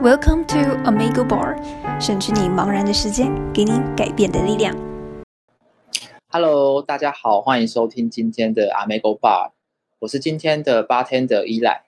Welcome to Amigo Bar，省去你茫然的时间，给你改变的力量。Hello，大家好，欢迎收听今天的 Amigo Bar，我是今天的 bartender 依赖。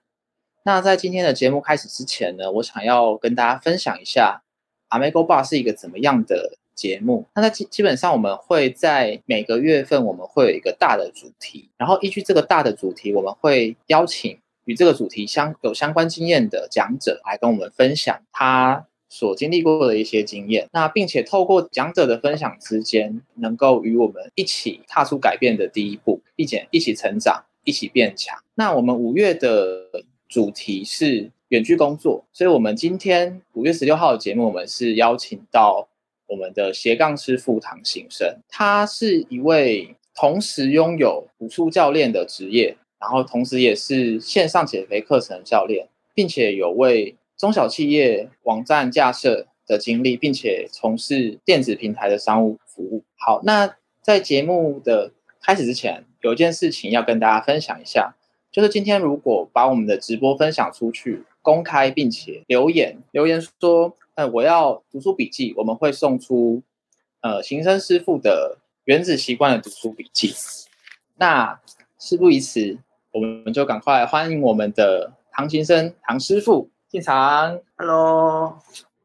那在今天的节目开始之前呢，我想要跟大家分享一下 Amigo Bar 是一个怎么样的节目。那在基基本上我们会在每个月份我们会有一个大的主题，然后依据这个大的主题，我们会邀请与这个主题相有相关经验的讲者来跟我们分享他所经历过的一些经验。那并且透过讲者的分享之间，能够与我们一起踏出改变的第一步，并且一起成长，一起变强。那我们五月的主题是远距工作，所以我们今天五月十六号的节目，我们是邀请到我们的斜杠师傅唐行生，他是一位同时拥有武术教练的职业，然后同时也是线上减肥课程教练，并且有为中小企业网站架设的经历，并且从事电子平台的商务服务。好，那在节目的开始之前，有一件事情要跟大家分享一下。就是今天，如果把我们的直播分享出去，公开并且留言留言说，呃，我要读书笔记，我们会送出呃行生师傅的原子习惯的读书笔记。那事不宜迟，我们就赶快欢迎我们的唐先生唐师傅进场。Hello，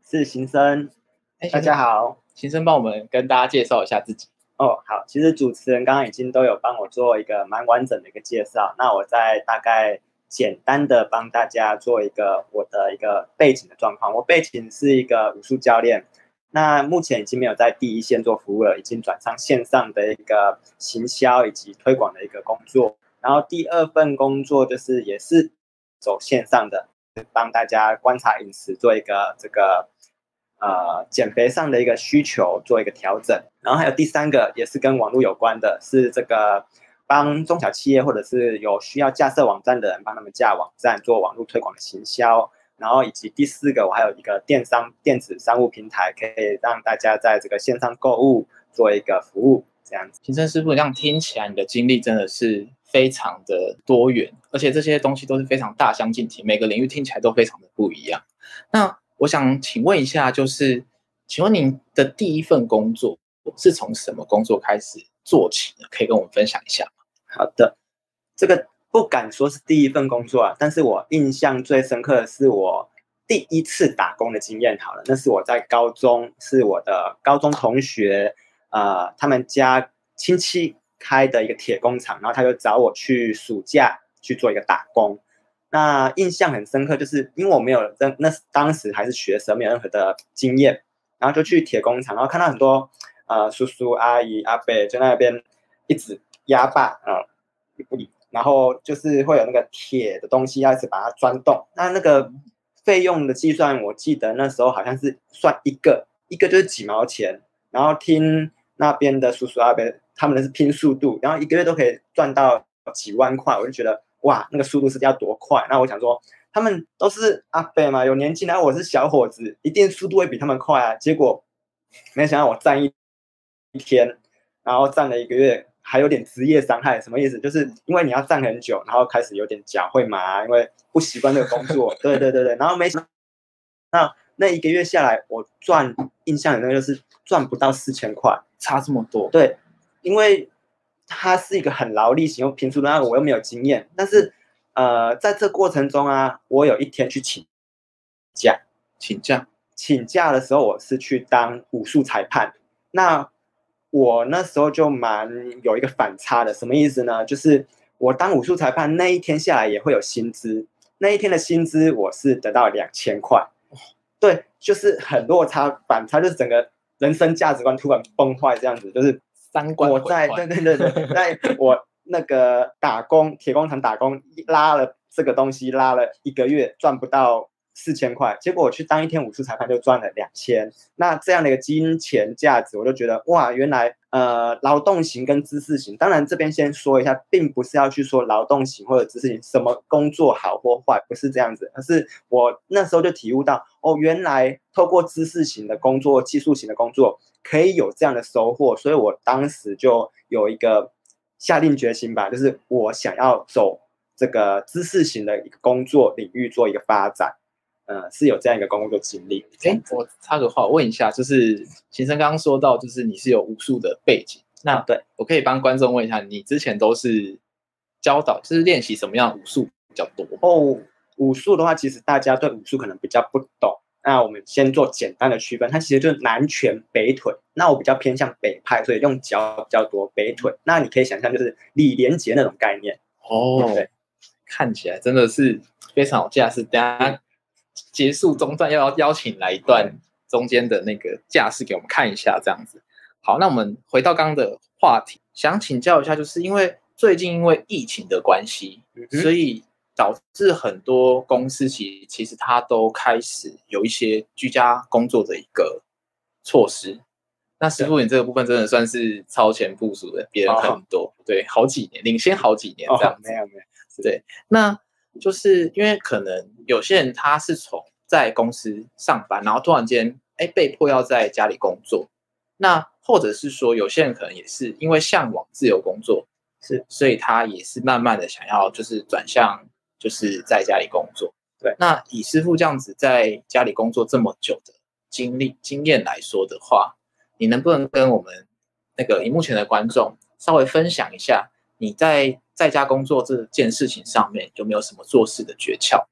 是行生，哎大家，好。行生帮我们跟大家介绍一下自己。哦，好，其实主持人刚刚已经都有帮我做一个蛮完整的一个介绍，那我再大概简单的帮大家做一个我的一个背景的状况。我背景是一个武术教练，那目前已经没有在第一线做服务了，已经转上线上的一个行销以及推广的一个工作。然后第二份工作就是也是走线上的，帮大家观察饮食，做一个这个呃减肥上的一个需求做一个调整。然后还有第三个也是跟网络有关的，是这个帮中小企业或者是有需要架设网站的人，帮他们架网站做网络推广的行销。然后以及第四个，我还有一个电商电子商务平台，可以让大家在这个线上购物做一个服务，这样子。行生师傅，这样听起来你的经历真的是非常的多元，而且这些东西都是非常大相径庭，每个领域听起来都非常的不一样。那我想请问一下，就是请问您的第一份工作是从什么工作开始做起的？可以跟我们分享一下吗？好的，这个不敢说是第一份工作啊，但是我印象最深刻的是我第一次打工的经验。好了，那是我在高中，是我的高中同学，呃，他们家亲戚开的一个铁工厂，然后他就找我去暑假去做一个打工。那印象很深刻，就是因为我没有任那当时还是学生，没有任何的经验，然后就去铁工厂，然后看到很多呃叔叔阿姨阿伯在那边一直压把啊，然后就是会有那个铁的东西要一直把它钻洞，那那个费用的计算，我记得那时候好像是算一个一个就是几毛钱，然后听那边的叔叔阿伯他们的是拼速度，然后一个月都可以赚到几万块，我就觉得哇，那个速度是要多快？那我想说，他们都是阿伯嘛，有年纪，然后我是小伙子，一定速度会比他们快啊。结果没想到我站一一天，然后站了一个月，还有点职业伤害，什么意思？就是因为你要站很久，然后开始有点脚会麻，因为不习惯这个工作。对对对对，然后没想那那一个月下来，我赚印象很深就是赚不到四千块。差这么多，对，因为它是一个很劳力型又拼出的，那我又没有经验，但是呃，在这过程中啊，我有一天去请假，请假。请假的时候，我是去当武术裁判。那我那时候就蛮有一个反差的，什么意思呢？就是我当武术裁判那一天下来也会有薪资，那一天的薪资我是得到两千块，对，就是很落差反差，就是整个人生价值观突然崩坏这样子，就是三观我在对对对对，在 我那个打工铁工厂打工拉了这个东西拉了一个月赚不到四千块，结果我去当一天武术裁判就赚了两千，那这样的一个金钱价值，我就觉得哇，原来呃劳动型跟知识型，当然这边先说一下，并不是要去说劳动型或者知识型什么工作好或坏，不是这样子，而是我那时候就体悟到哦，原来透过知识型的工作、技术型的工作可以有这样的收获，所以我当时就有一个下定决心吧，就是我想要走这个知识型的一个工作领域做一个发展。呃是有这样一个工作经历。哎，我插个话问一下，就是秦生刚刚说到，就是你是有武术的背景，那对我可以帮观众问一下，你之前都是教导，就是练习什么样的武术比较多？哦，武术的话，其实大家对武术可能比较不懂。那我们先做简单的区分，它其实就是南拳北腿。那我比较偏向北派，所以用脚比较多，北腿。那你可以想象，就是李连杰那种概念。哦，对，看起来真的是非常有架势。等下结束中段要邀请来一段中间的那个架势给我们看一下，这样子。好，那我们回到刚刚的话题，想请教一下，就是因为最近因为疫情的关系，所以导致很多公司其其实它都开始有一些居家工作的一个措施。那师傅，你这个部分真的算是超前部署的，别人很多，对，好几年领先好几年这样子。没有没有，对，那就是因为可能有些人他是从在公司上班，然后突然间哎被迫要在家里工作，那或者是说有些人可能也是因为向往自由工作，是，所以他也是慢慢的想要就是转向就是在家里工作。对，那以师傅这样子在家里工作这么久的经历经验来说的话。你能不能跟我们那个荧幕前的观众稍微分享一下，你在在家工作这件事情上面有没有什么做事的诀窍？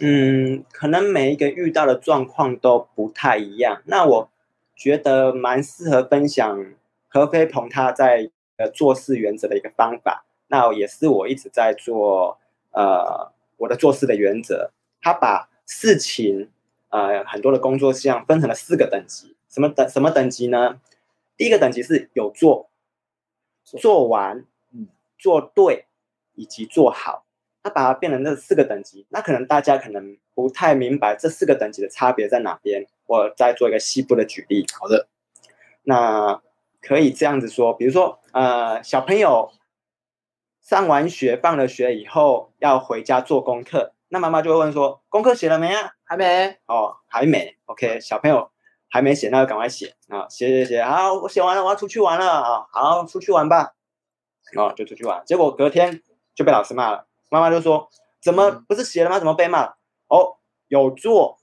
嗯，可能每一个遇到的状况都不太一样。那我觉得蛮适合分享何飞鹏他在呃做事原则的一个方法。那也是我一直在做呃我的做事的原则。他把事情呃很多的工作项分成了四个等级。什么等什么等级呢？第一个等级是有做，做完，嗯，做对，以及做好。他把它变成这四个等级。那可能大家可能不太明白这四个等级的差别在哪边。我再做一个细部的举例。好的，那可以这样子说，比如说，呃，小朋友上完学、放了学以后要回家做功课，那妈妈就会问说：“功课写了没啊？还没？哦，还没。OK，小朋友。还没写，那就赶快写啊！写写写，好，我写完了，我要出去玩了啊！好，出去玩吧。哦，就出去玩，结果隔天就被老师骂了。妈妈就说：“怎么不是写了吗？怎么被骂了？”哦，有做，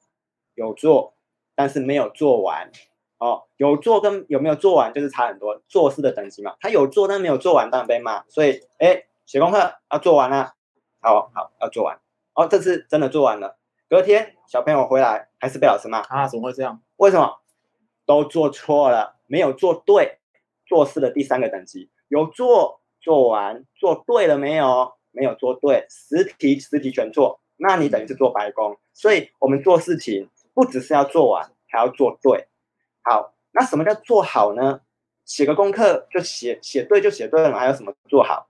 有做，但是没有做完。哦，有做跟有没有做完就是差很多，做事的等级嘛。他有做，但没有做完，当然被骂。所以，哎，写功课要做完了。好好，要做完。哦，这次真的做完了。隔天小朋友回来还是被老师骂啊？怎么会这样？为什么？都做错了，没有做对，做事的第三个等级有做做完做对了没有？没有做对，十题十题全错，那你等于是做白工。所以我们做事情不只是要做完，还要做对。好，那什么叫做好呢？写个功课就写写对就写对了，还有什么做好？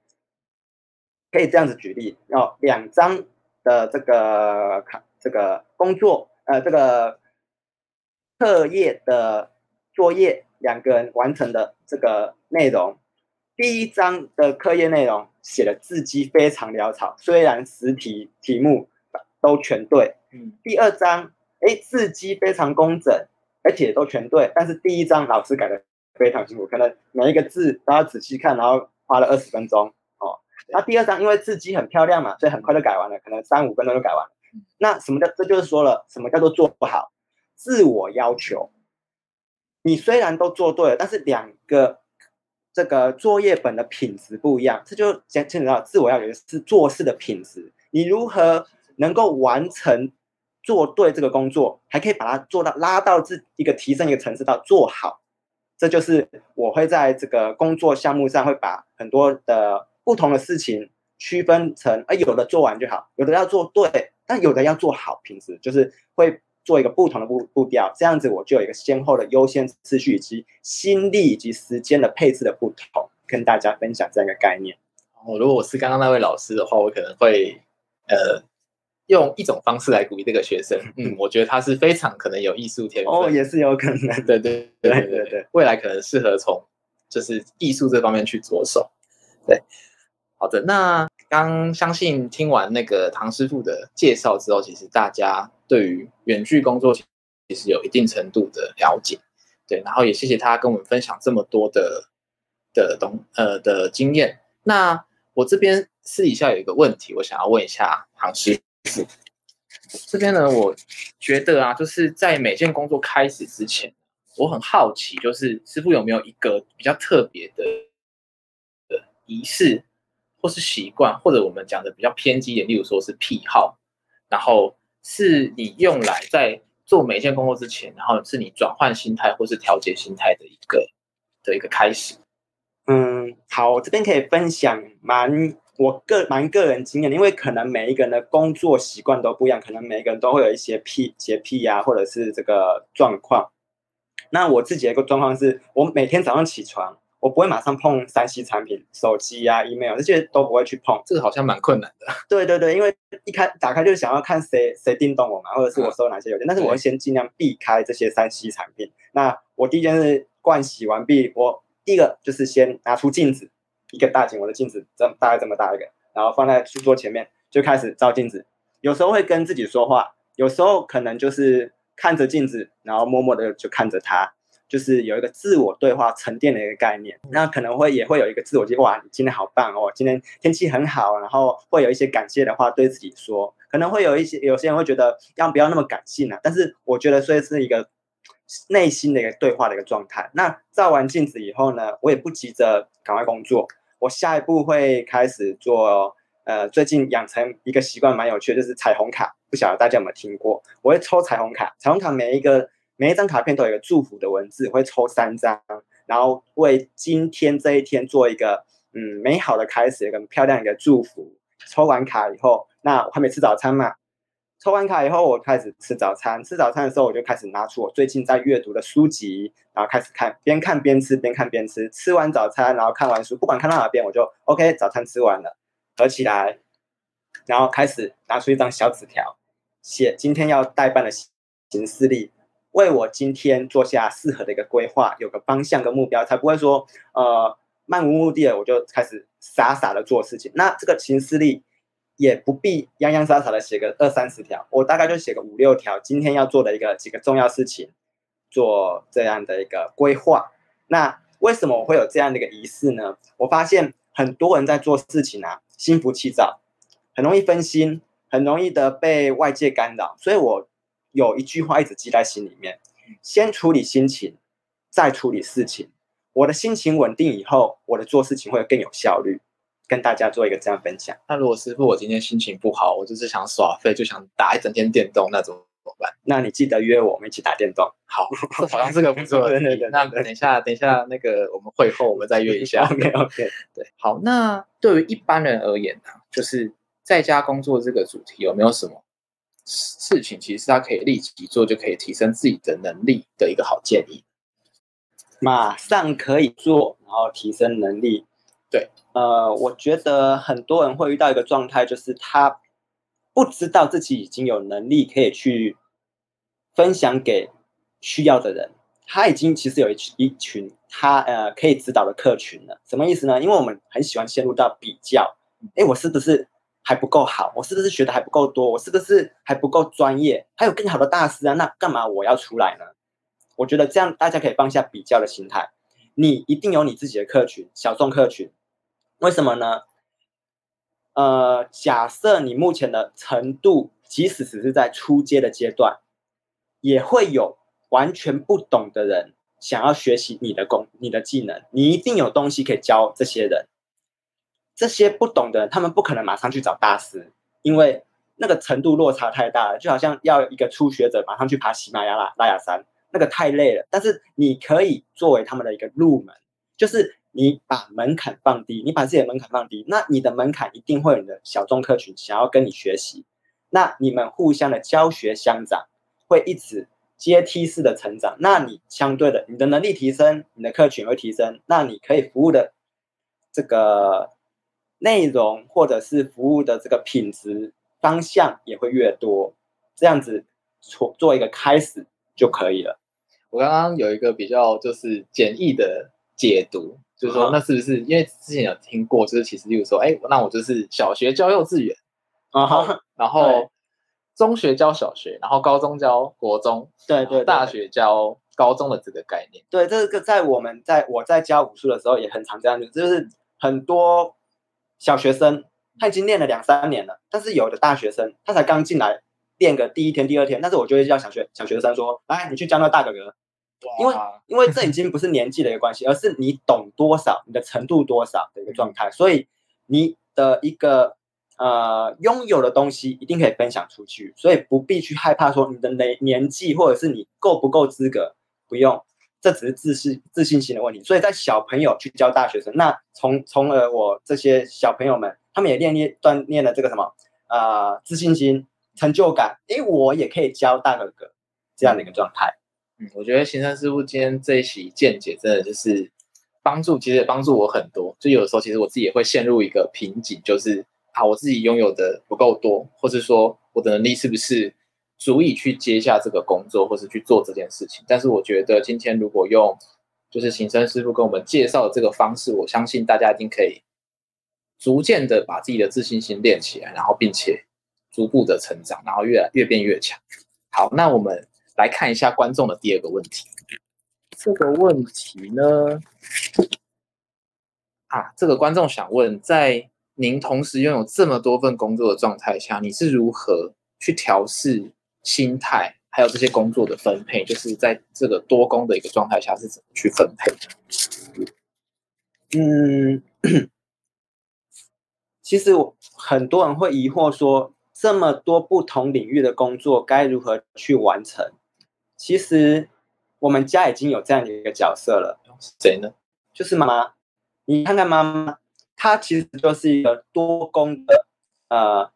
可以这样子举例，要两张的这个卡这个工作呃这个。课业的作业，两个人完成的这个内容，第一章的课业内容写的字迹非常潦草，虽然十题题目都全对，嗯，第二章哎字迹非常工整，而且都全对，但是第一章老师改的非常辛苦，可能每一个字都要仔细看，然后花了二十分钟哦。那第二张因为字迹很漂亮嘛，所以很快就改完了，可能三五分钟就改完。那什么叫这就是说了，什么叫做做不好？自我要求，你虽然都做对了，但是两个这个作业本的品质不一样，这就牵牵扯到自我要求是做事的品质。你如何能够完成做对这个工作，还可以把它做到拉到自一个提升一个层次到做好，这就是我会在这个工作项目上会把很多的不同的事情区分成，哎，有的做完就好，有的要做对，但有的要做好，平时就是会。做一个不同的步步调，这样子我就有一个先后的优先次序以及心力以及时间的配置的不同，跟大家分享这样一个概念。哦，如果我是刚刚那位老师的话，我可能会呃用一种方式来鼓励这个学生。嗯，我觉得他是非常可能有艺术天分。哦，也是有可能。对对对对对对，未来可能适合从就是艺术这方面去着手。对，好的，那刚相信听完那个唐师傅的介绍之后，其实大家。对于远距工作，其实有一定程度的了解，对，然后也谢谢他跟我们分享这么多的的东呃的经验。那我这边私底下有一个问题，我想要问一下唐师傅，这边呢，我觉得啊，就是在每件工作开始之前，我很好奇，就是师傅有没有一个比较特别的仪式，或是习惯，或者我们讲的比较偏激一点，例如说是癖好，然后是你用来在做每一件工作之前，然后是你转换心态或是调节心态的一个的一个开始。嗯，好，我这边可以分享蛮我个蛮个人经验，因为可能每一个人的工作习惯都不一样，可能每一个人都会有一些癖洁癖呀，或者是这个状况。那我自己的一个状况是，我每天早上起床，我不会马上碰三 C 产品，手机啊、email 这些都不会去碰。这个好像蛮困难的。对对对，因为一开打开就是想要看谁谁叮咚我嘛，或者是我收哪些邮件，但是我会先尽量避开这些三 C 产品。那我第一件事盥洗完毕，我第一个就是先拿出镜子，一个大镜，我的镜子这大概这么大一个，然后放在书桌前面，就开始照镜子。有时候会跟自己说话，有时候可能就是看着镜子，然后默默的就看着它，就是有一个自我对话沉淀的一个概念。那可能会也会有一个自我介哇，你今天好棒哦，今天天气很好，然后会有一些感谢的话对自己说。可能会有一些有些人会觉得要不要那么感性啊？但是我觉得所以是一个。内心的一个对话的一个状态。那照完镜子以后呢，我也不急着赶快工作，我下一步会开始做。呃，最近养成一个习惯蛮有趣的，就是彩虹卡。不晓得大家有没有听过？我会抽彩虹卡，彩虹卡每一个每一张卡片都有一个祝福的文字，会抽三张，然后为今天这一天做一个嗯美好的开始，一个漂亮一个祝福。抽完卡以后，那我还没吃早餐嘛？抽完卡以后，我开始吃早餐。吃早餐的时候，我就开始拿出我最近在阅读的书籍，然后开始看，边看边吃，边看边吃。吃完早餐，然后看完书，不管看到哪边，我就 OK，早餐吃完了，合起来，然后开始拿出一张小纸条，写今天要代办的行事历，为我今天做下适合的一个规划，有个方向跟目标，才不会说呃漫无目的的我就开始傻傻的做事情。那这个行事历。也不必洋洋洒洒的写个二三十条，我大概就写个五六条，今天要做的一个几个重要事情，做这样的一个规划。那为什么我会有这样的一个仪式呢？我发现很多人在做事情啊，心浮气躁，很容易分心，很容易的被外界干扰。所以我有一句话一直记在心里面：先处理心情，再处理事情。我的心情稳定以后，我的做事情会更有效率。跟大家做一个这样分享。那如果师傅我今天心情不好，我就是想耍废，就想打一整天电动，那怎么办？那你记得约我们一起打电动。好，好像这个不错。对对对。那等一下，等一下，那个我们会后我们再约一下。OK OK。对，好。那对于一般人而言呢，就是在家工作这个主题有没有什么事情，其实他可以立即做，就可以提升自己的能力的一个好建议？马上可以做，然后提升能力。对，呃，我觉得很多人会遇到一个状态，就是他不知道自己已经有能力可以去分享给需要的人，他已经其实有一群一群他呃可以指导的客群了。什么意思呢？因为我们很喜欢陷入到比较，哎，我是不是还不够好？我是不是学的还不够多？我是不是还不够专业？还有更好的大师啊？那干嘛我要出来呢？我觉得这样大家可以放下比较的心态，你一定有你自己的客群，小众客群。为什么呢？呃，假设你目前的程度，即使只是在初阶的阶段，也会有完全不懂的人想要学习你的功、你的技能，你一定有东西可以教这些人。这些不懂的人，他们不可能马上去找大师，因为那个程度落差太大了，就好像要一个初学者马上去爬喜马拉雅拉雅山，那个太累了。但是你可以作为他们的一个入门，就是。你把门槛放低，你把自己的门槛放低，那你的门槛一定会有你的小众客群想要跟你学习，那你们互相的教学相长，会一直阶梯式的成长。那你相对的，你的能力提升，你的客群会提升，那你可以服务的这个内容或者是服务的这个品质方向也会越多。这样子做做一个开始就可以了。我刚刚有一个比较就是简易的解读。就是说，那是不是因为之前有听过？就是其实，例如说，哎，那我就是小学教幼稚园，啊哈，然后中学教小学，然后高中教国中，对对，大学教高中的这个概念。对，这个在我们在我在教武术的时候也很常这样子，就是很多小学生他已经练了两三年了，但是有的大学生他才刚进来练个第一天、第二天，但是我就会叫小学小学生说，来，你去教那个大哥哥，因为因为这已经不是年纪的一个关系，而是你懂多少，你的程度多少的一个状态，所以你的一个呃拥有的东西一定可以分享出去，所以不必去害怕说你的年年纪或者是你够不够资格，不用，这只是自信自信心的问题。所以在小朋友去教大学生，那从从而我这些小朋友们，他们也练练锻炼了这个什么呃自信心、成就感，诶，我也可以教大哥哥这样的一个状态。嗯，我觉得行生师傅今天这一期见解真的就是帮助，其实也帮助我很多。就有的时候，其实我自己也会陷入一个瓶颈，就是啊，我自己拥有的不够多，或者说我的能力是不是足以去接下这个工作，或是去做这件事情。但是我觉得今天如果用就是行生师傅跟我们介绍的这个方式，我相信大家一定可以逐渐的把自己的自信心练起来，然后并且逐步的成长，然后越来越变越强。好，那我们。来看一下观众的第二个问题。这个问题呢，啊，这个观众想问，在您同时拥有这么多份工作的状态下，你是如何去调试心态，还有这些工作的分配？就是在这个多工的一个状态下，是怎么去分配的？嗯，其实很多人会疑惑说，这么多不同领域的工作该如何去完成？其实我们家已经有这样的一个角色了，谁呢？就是妈妈。你看看妈妈，她其实就是一个多工的呃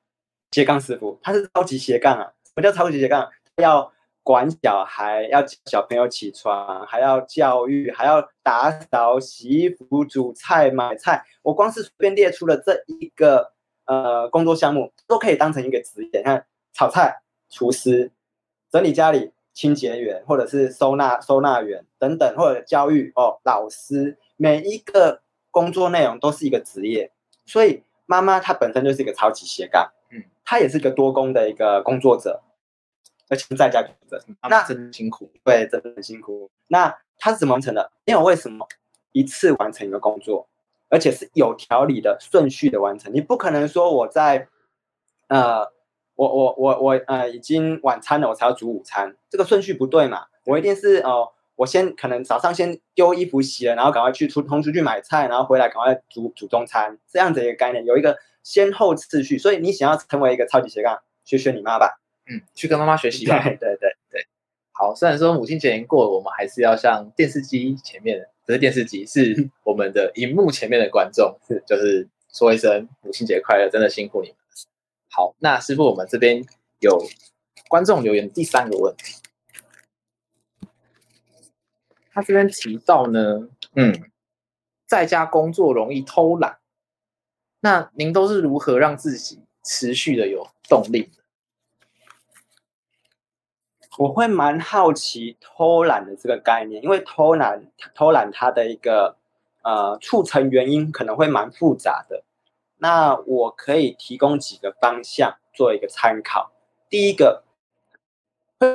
斜杠师傅，她是超级斜杠啊！什么叫超级斜杠？要管小孩，要小朋友起床，还要教育，还要打扫、洗衣服、煮菜、买菜。我光是随便列出了这一个呃工作项目，都可以当成一个职业。你看，炒菜、厨师、整理家里。清洁员，或者是收纳收纳员等等，或者教育哦，老师，每一个工作内容都是一个职业，所以妈妈她本身就是一个超级斜杠，嗯，她也是一个多工的一个工作者，而且在家工作者，那真辛苦，对，真的很辛苦。那他是怎么完成的？因为为什么一次完成一个工作，而且是有条理的顺序的完成？你不可能说我在呃。我我我我呃，已经晚餐了，我才要煮午餐，这个顺序不对嘛？我一定是哦，我先可能早上先丢衣服洗了，然后赶快去出通出去买菜，然后回来赶快煮煮中餐，这样子一个概念，有一个先后次序。所以你想要成为一个超级斜杠，学学你妈吧，嗯，去跟妈妈学习吧。对对对对，好，虽然说母亲节已经过了，我们还是要向电视机前面，不是电视机，是 我们的荧幕前面的观众，是就是说一声母亲节快乐，真的辛苦你们。好，那师傅，我们这边有观众留言第三个问题，他这边提到呢，嗯，在家工作容易偷懒，那您都是如何让自己持续的有动力？我会蛮好奇偷懒的这个概念，因为偷懒偷懒它的一个呃促成原因可能会蛮复杂的。那我可以提供几个方向做一个参考。第一个，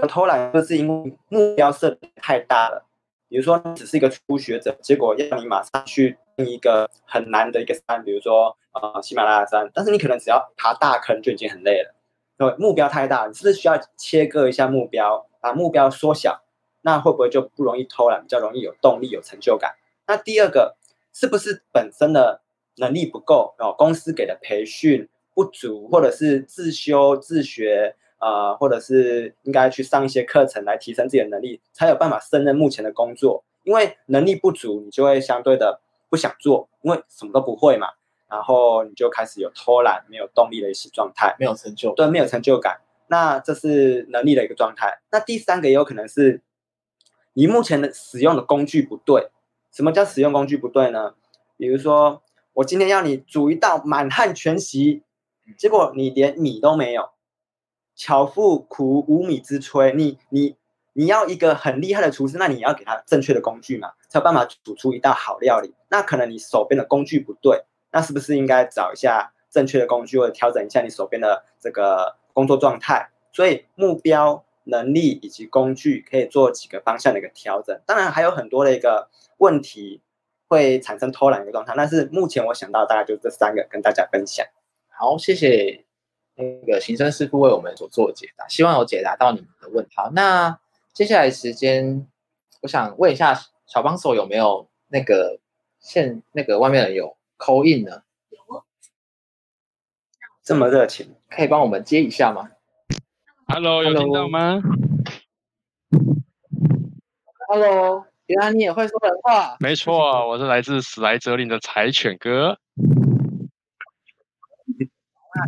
偷懒就是因为目标设太大了。比如说，你只是一个初学者，结果要你马上去一个很难的一个山，比如说呃喜马拉雅山，但是你可能只要爬大坑就已经很累了。对，目标太大，你是不是需要切割一下目标，把目标缩小？那会不会就不容易偷懒，比较容易有动力、有成就感？那第二个，是不是本身的？能力不够哦，公司给的培训不足，或者是自修自学啊，或者是应该去上一些课程来提升自己的能力，才有办法胜任目前的工作。因为能力不足，你就会相对的不想做，因为什么都不会嘛。然后你就开始有偷懒、没有动力的一些状态，没有成就，对，没有成就感。那这是能力的一个状态。那第三个也有可能是你目前的使用的工具不对。什么叫使用工具不对呢？比如说。我今天要你煮一道满汉全席，结果你连米都没有。巧妇苦无米之炊，你你你要一个很厉害的厨师，那你要给他正确的工具嘛，才有办法煮出一道好料理。那可能你手边的工具不对，那是不是应该找一下正确的工具，或者调整一下你手边的这个工作状态？所以目标、能力以及工具可以做几个方向的一个调整。当然还有很多的一个问题。会产生偷懒的状态，但是目前我想到大概就这三个跟大家分享。好，谢谢那个行生师傅为我们所做的解答，希望有解答到你们的问题。好，那接下来时间，我想问一下小帮手有没有那个现那个外面人有扣印呢？有这么热情，可以帮我们接一下吗 Hello，有听到吗？？Hello，原来你也会说人话。没错，我是来自史莱哲林的柴犬哥。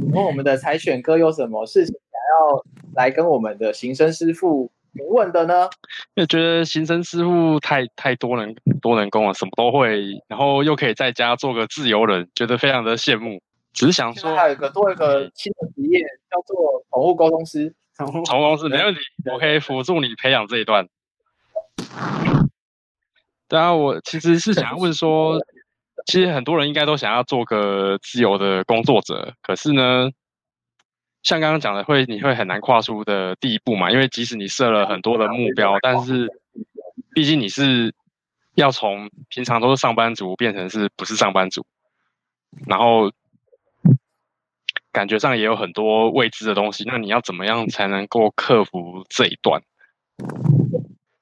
请问我们的柴犬哥有什么事情想要来跟我们的行生师傅询问的呢？因为觉得行生师傅太太多能多能工了，什么都会，然后又可以在家做个自由人，觉得非常的羡慕。只是想说，现在还有一个多一个新的职业叫做宠物沟通师。宠物公司没问题，我可以辅助你培养这一段。对啊，我其实是想要问说，其实很多人应该都想要做个自由的工作者，可是呢，像刚刚讲的，会你会很难跨出的第一步嘛？因为即使你设了很多的目标，但是毕竟你是要从平常都是上班族变成是不是上班族，然后感觉上也有很多未知的东西，那你要怎么样才能够克服这一段？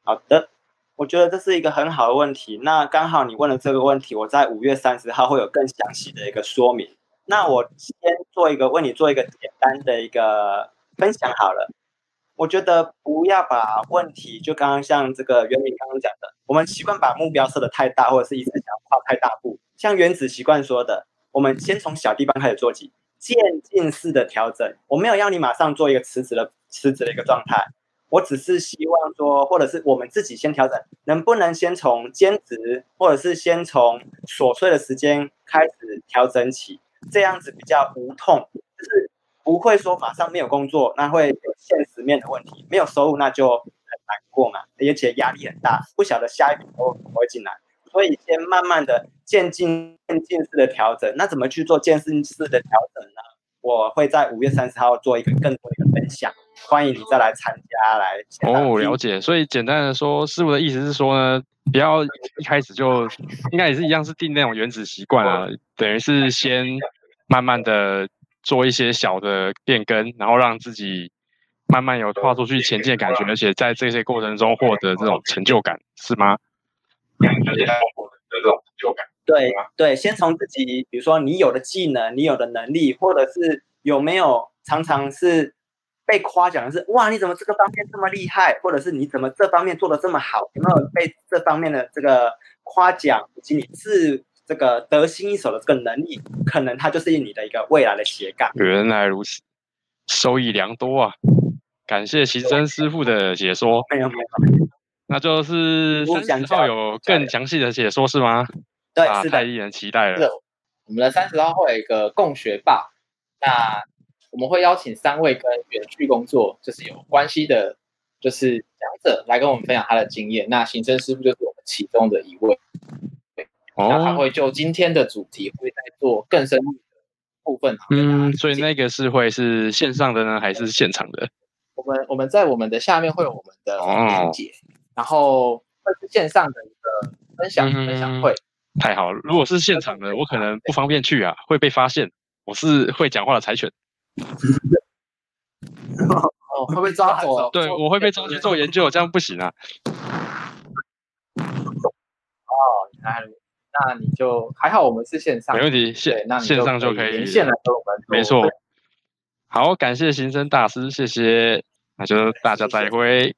好的，我觉得这是一个很好的问题。那刚好你问了这个问题，我在五月三十号会有更详细的一个说明。那我先做一个为你做一个简单的一个分享好了。我觉得不要把问题就刚刚像这个袁明刚刚讲的，我们习惯把目标设得太大，或者是一直想跨太大步。像原子习惯说的，我们先从小地方开始做起，渐进式的调整。我没有要你马上做一个辞职的辞职的一个状态。我只是希望说，或者是我们自己先调整，能不能先从兼职，或者是先从琐碎的时间开始调整起，这样子比较无痛，就是不会说马上没有工作，那会有现实面的问题，没有收入那就很难过嘛，而且压力很大，不晓得下一笔收入会进来，所以先慢慢的渐进渐进式的调整。那怎么去做渐进式的调整呢？我会在五月三十号做一个更多的一个分享，欢迎你再来参加来。哦，了解。所以简单的说，师傅的意思是说呢，不要一开始就，应该也是一样是定那种原子习惯啊，等于是先慢慢的做一些小的变更，然后让自己慢慢有跨出去前进的感觉，而且在这些过程中获得这种成就感，是吗？获得这种成就感。对对，先从自己，比如说你有的技能，你有的能力，或者是有没有常常是被夸奖的是，哇，你怎么这个方面这么厉害，或者是你怎么这方面做的这么好，有没有被这方面的这个夸奖，以及你是这个得心应手的这个能力，可能它就是你的一个未来的斜杠。原来如此，收益良多啊！感谢行真师傅的解说。没有没有，那就是三十号有更详细的解说是吗？对，啊，是的，太令人期待是了。我们的三十号会有一个共学霸，那我们会邀请三位跟园区工作就是有关系的，就是讲者来跟我们分享他的经验。那行政师傅就是我们其中的一位，对那他哦，会就今天的主题会再做更深入的部分。嗯，所以那个是会是线上的呢，还是现场的？我们我们在我们的下面会有我们的哦连结，然后会是线上的一个分享嗯分享会。太好了，如果是现场的，我可能不方便去啊，会被发现。我是会讲话的柴犬，哦，会被抓走？对我会被抓去做研究，这样不行啊。原来如此那你就还好，我们是线上，没问题，对线，那线上就可可以连线来跟我们没错。好，感谢行生大师，谢谢，那就大家再会。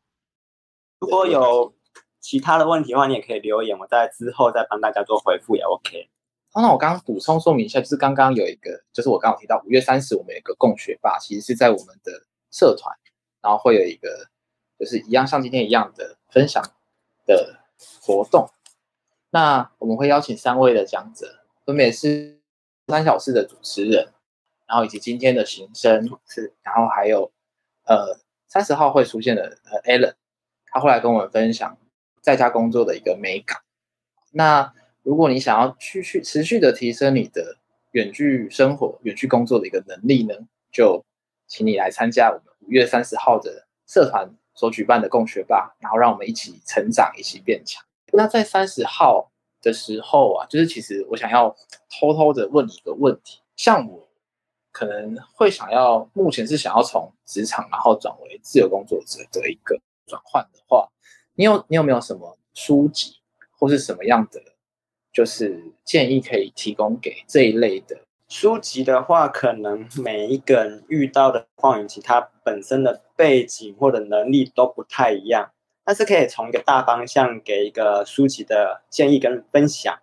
如果有其他的问题的话，你也可以留言，我在之后再帮大家做回复也 OK。好，那我刚刚补充说明一下，就是刚刚有一个，就是我刚刚提到五月三十，我们有一个共学霸，其实是在我们的社团，然后会有一个就是一样像今天一样的分享的活动。那我们会邀请三位的讲者，分别是 三小时的主持人，然后以及今天的行生是，然后还有呃三十号会出现的呃 Allen，他会来跟我们分享在家工作的一个美感。那如果你想要继续持续的提升你的远距生活、远距工作的一个能力呢，就请你来参加我们五月三十号的社团所举办的共学吧，然后让我们一起成长，一起变强。那在三十号的时候啊，就是其实我想要偷偷的问你一个问题，像我可能会想要，目前是想要从职场然后转为自由工作者的一个转换的话，你有你有没有什么书籍或是什么样的就是建议可以提供给这一类的书籍的话，可能每一个人遇到的况以及他本身的背景或者能力都不太一样，但是可以从一个大方向给一个书籍的建议跟分享。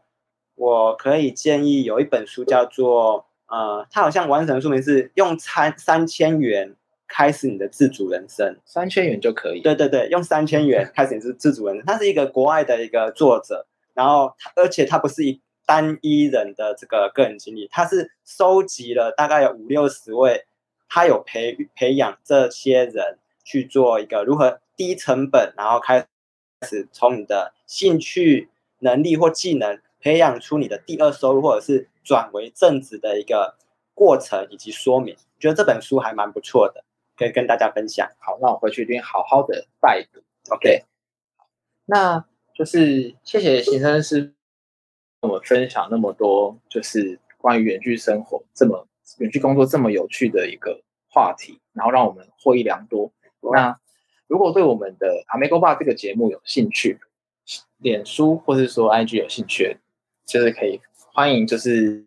我可以建议有一本书叫做。呃，它好像完整的说明是用三三千元开始你的自主人生，三千元就可以。对对对，用三千元 开始你是自主人生。他是一个国外的一个作者，然后而且他不是一单一人的这个个人经历，他是收集了大概有五六十位，他有培培养这些人去做一个如何低成本，然后开始从你的兴趣、能力或技能培养出你的第二收入，或者是。转为正职的一个过程以及说明，觉得这本书还蛮不错的，可以跟大家分享。好，那我回去一定好好的拜读。OK，那就是谢谢行生师跟我们分享那么多，就是关于远距生活这么远距工作这么有趣的一个话题，然后让我们获益良多。那如果对我们的阿美哥爸这个节目有兴趣，脸书或是说 IG 有兴趣，就是可以。欢迎，就是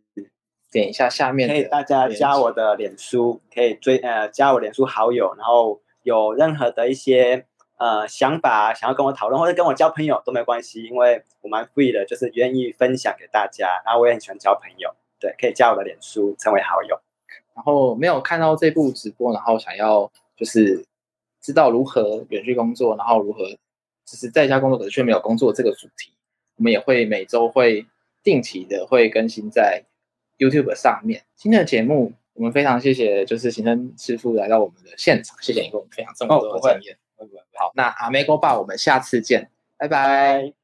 点一下下面，可以大家加我的脸书，可以追呃加我脸书好友，然后有任何的一些呃想法想要跟我讨论或者跟我交朋友都没关系，因为我蛮 free 的，就是愿意分享给大家，然后我也很喜欢交朋友，对，可以加我的脸书成为好友。然后没有看到这部直播，然后想要就是知道如何远距工作，然后如何就是在家工作可是却没有工作这个主题，我们也会每周会。定期的会更新在 YouTube 上面。今天的节目，我们非常谢谢，就是行政师傅来到我们的现场，谢谢你给我们分享这么多的经验。好，那阿美哥爸，我们下次见，拜拜。